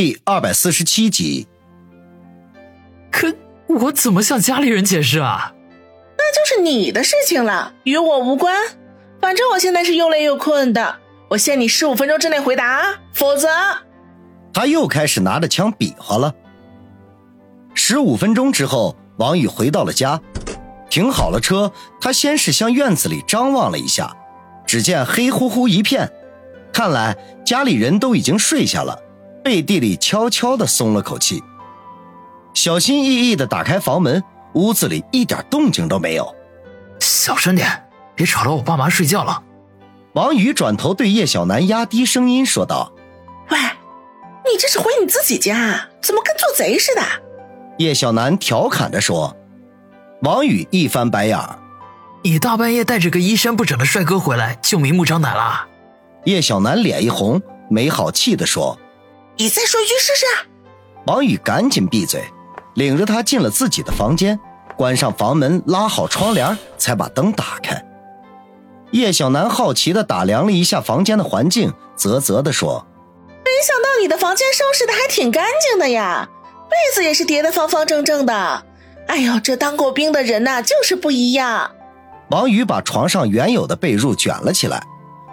第二百四十七集。可我怎么向家里人解释啊？那就是你的事情了，与我无关。反正我现在是又累又困的，我限你十五分钟之内回答，否则……他又开始拿着枪比划了。十五分钟之后，王宇回到了家，停好了车，他先是向院子里张望了一下，只见黑乎乎一片，看来家里人都已经睡下了。背地里悄悄的松了口气，小心翼翼的打开房门，屋子里一点动静都没有。小声点，别吵到我爸妈睡觉了。王宇转头对叶小楠压低声音说道：“喂，你这是回你自己家，怎么跟做贼似的？”叶小楠调侃着说。王宇一翻白眼儿：“你大半夜带着个衣衫不整的帅哥回来，就明目张胆了？”叶小楠脸一红，没好气地说。你再说一句试试。王宇赶紧闭嘴，领着他进了自己的房间，关上房门，拉好窗帘，才把灯打开。叶小楠好奇的打量了一下房间的环境，啧啧的说：“没想到你的房间收拾的还挺干净的呀，被子也是叠的方方正正的。哎呦，这当过兵的人呐，就是不一样。”王宇把床上原有的被褥卷了起来，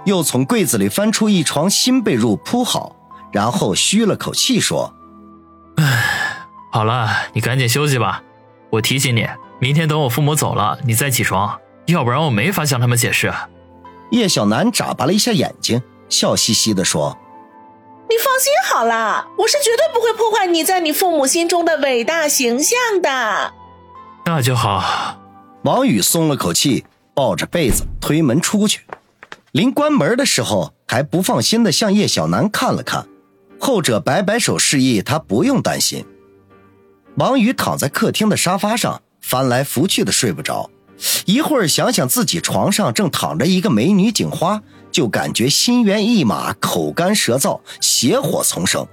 又从柜子里翻出一床新被褥铺好。然后吁了口气说：“唉，好了，你赶紧休息吧。我提醒你，明天等我父母走了，你再起床，要不然我没法向他们解释。”叶小楠眨巴了一下眼睛，笑嘻嘻地说：“你放心好了，我是绝对不会破坏你在你父母心中的伟大形象的。”那就好。王宇松了口气，抱着被子推门出去。临关门的时候，还不放心的向叶小楠看了看。后者摆摆手示意他不用担心。王宇躺在客厅的沙发上，翻来覆去的睡不着。一会儿想想自己床上正躺着一个美女警花，就感觉心猿意马、口干舌燥、邪火丛生。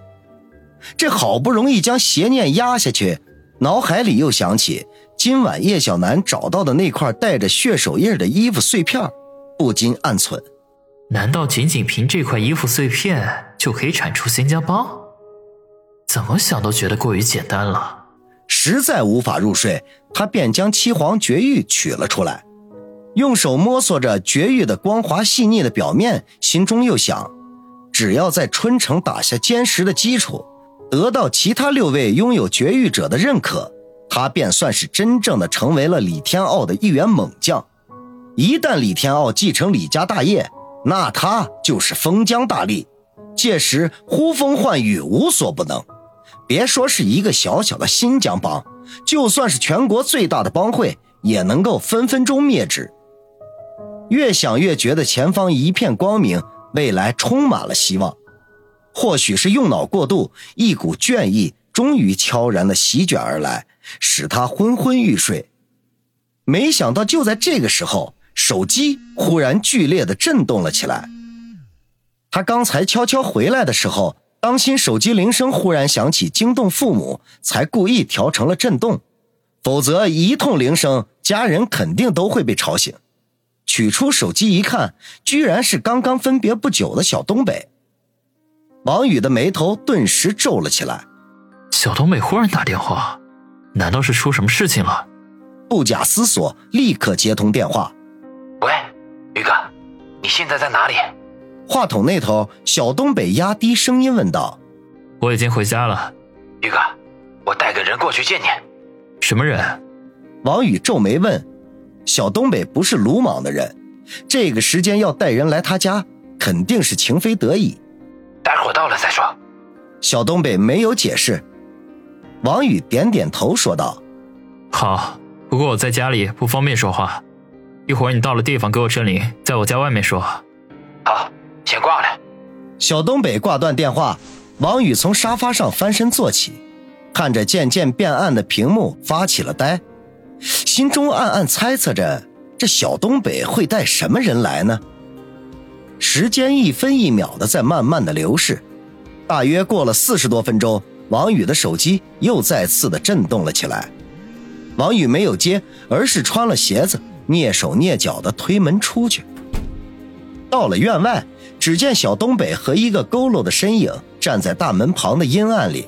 这好不容易将邪念压下去，脑海里又想起今晚叶小楠找到的那块带着血手印的衣服碎片，不禁暗忖。难道仅仅凭这块衣服碎片就可以铲除仙家帮？怎么想都觉得过于简单了。实在无法入睡，他便将七皇绝玉取了出来，用手摸索着绝玉的光滑细腻的表面，心中又想：只要在春城打下坚实的基础，得到其他六位拥有绝玉者的认可，他便算是真正的成为了李天傲的一员猛将。一旦李天傲继承李家大业，那他就是封疆大吏，届时呼风唤雨无所不能。别说是一个小小的新疆帮，就算是全国最大的帮会，也能够分分钟灭之。越想越觉得前方一片光明，未来充满了希望。或许是用脑过度，一股倦意终于悄然的席卷而来，使他昏昏欲睡。没想到就在这个时候。手机忽然剧烈的震动了起来。他刚才悄悄回来的时候，当心手机铃声忽然响起惊动父母，才故意调成了震动。否则一通铃声，家人肯定都会被吵醒。取出手机一看，居然是刚刚分别不久的小东北。王宇的眉头顿时皱了起来。小东北忽然打电话，难道是出什么事情了？不假思索，立刻接通电话。现在在哪里？话筒那头，小东北压低声音问道：“我已经回家了。”宇哥，我带个人过去见你。什么人？王宇皱眉问。小东北不是鲁莽的人，这个时间要带人来他家，肯定是情非得已。待会儿到了再说。小东北没有解释。王宇点点头说道：“好，不过我在家里不方便说话。”一会儿你到了地方给我证明，在我家外面说。好，先挂了。小东北挂断电话，王宇从沙发上翻身坐起，看着渐渐变暗的屏幕发起了呆，心中暗暗猜测着这小东北会带什么人来呢？时间一分一秒的在慢慢的流逝，大约过了四十多分钟，王宇的手机又再次的震动了起来。王宇没有接，而是穿了鞋子。蹑手蹑脚的推门出去，到了院外，只见小东北和一个佝偻的身影站在大门旁的阴暗里。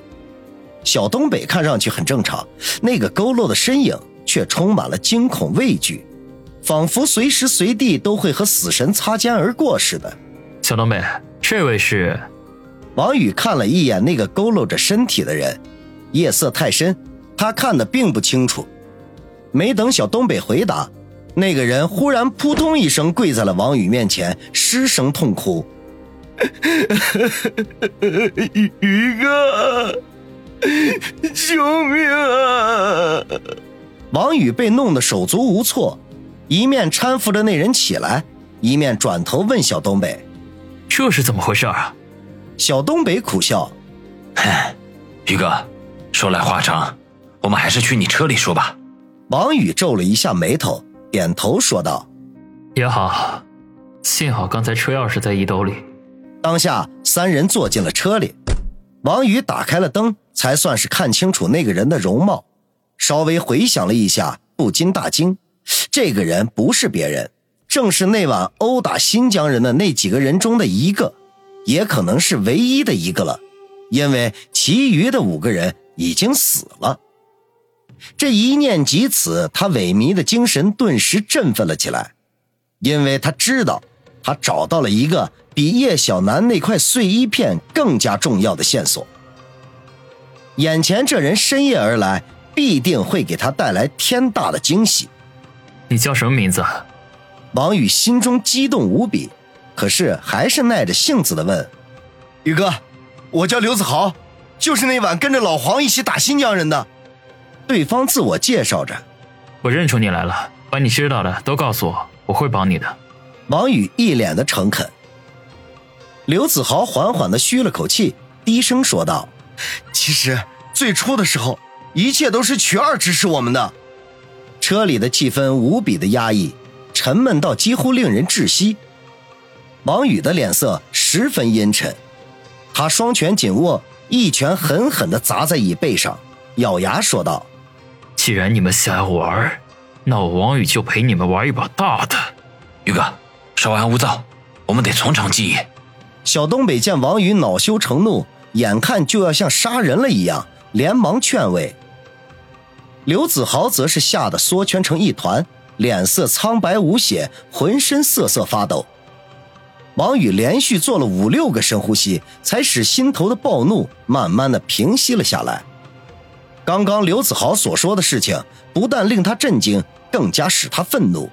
小东北看上去很正常，那个佝偻的身影却充满了惊恐畏惧，仿佛随时随地都会和死神擦肩而过似的。小东北，这位是？王宇看了一眼那个佝偻着身体的人，夜色太深，他看得并不清楚。没等小东北回答，那个人忽然扑通一声跪在了王宇面前，失声痛哭：“ 宇哥！”救命啊！王宇被弄得手足无措，一面搀扶着那人起来，一面转头问小东北：“这是怎么回事啊？”小东北苦笑：“嗨，宇哥，说来话长，我们还是去你车里说吧。”王宇皱了一下眉头，点头说道：“也好，幸好刚才车钥匙在衣兜里。”当下，三人坐进了车里。王宇打开了灯，才算是看清楚那个人的容貌。稍微回想了一下，不禁大惊：这个人不是别人，正是那晚殴打新疆人的那几个人中的一个，也可能是唯一的一个了，因为其余的五个人已经死了。这一念及此，他萎靡的精神顿时振奋了起来，因为他知道，他找到了一个。比叶小楠那块碎衣片更加重要的线索。眼前这人深夜而来，必定会给他带来天大的惊喜。你叫什么名字？王宇心中激动无比，可是还是耐着性子的问：“宇哥，我叫刘子豪，就是那晚跟着老黄一起打新疆人的。”对方自我介绍着：“我认出你来了，把你知道的都告诉我，我会帮你的。”王宇一脸的诚恳。刘子豪缓缓的吁了口气，低声说道：“其实最初的时候，一切都是曲二指使我们的。”车里的气氛无比的压抑，沉闷到几乎令人窒息。王宇的脸色十分阴沉，他双拳紧握，一拳狠狠的砸在椅背上，咬牙说道：“既然你们想要玩，那我王宇就陪你们玩一把大的。”宇哥，稍安勿躁，我们得从长计议。小东北见王宇恼羞成怒，眼看就要像杀人了一样，连忙劝慰。刘子豪则是吓得缩圈成一团，脸色苍白无血，浑身瑟瑟发抖。王宇连续做了五六个深呼吸，才使心头的暴怒慢慢的平息了下来。刚刚刘子豪所说的事情，不但令他震惊，更加使他愤怒。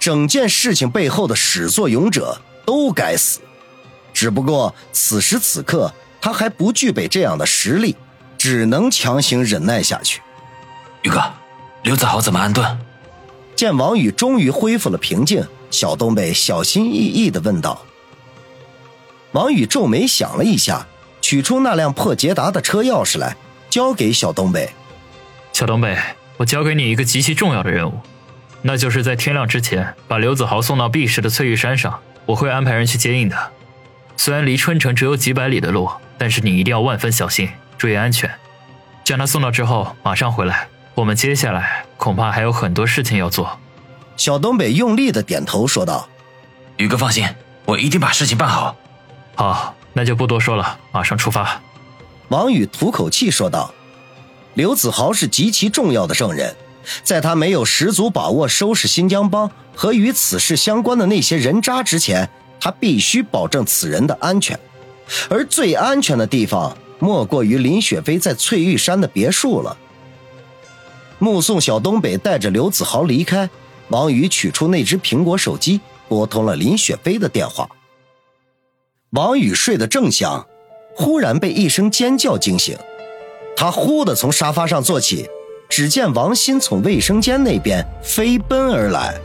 整件事情背后的始作俑者都该死。只不过此时此刻，他还不具备这样的实力，只能强行忍耐下去。宇哥，刘子豪怎么安顿？见王宇终于恢复了平静，小东北小心翼翼地问道。王宇皱眉想了一下，取出那辆破捷达的车钥匙来，交给小东北。小东北，我交给你一个极其重要的任务，那就是在天亮之前把刘子豪送到 B 市的翠玉山上，我会安排人去接应的。虽然离春城只有几百里的路，但是你一定要万分小心，注意安全。将他送到之后，马上回来。我们接下来恐怕还有很多事情要做。小东北用力的点头说道：“宇哥放心，我一定把事情办好。”好，那就不多说了，马上出发。王宇吐口气说道：“刘子豪是极其重要的证人，在他没有十足把握收拾新疆帮和与此事相关的那些人渣之前。”他必须保证此人的安全，而最安全的地方莫过于林雪飞在翠玉山的别墅了。目送小东北带着刘子豪离开，王宇取出那只苹果手机，拨通了林雪飞的电话。王宇睡得正香，忽然被一声尖叫惊醒，他忽地从沙发上坐起，只见王鑫从卫生间那边飞奔而来。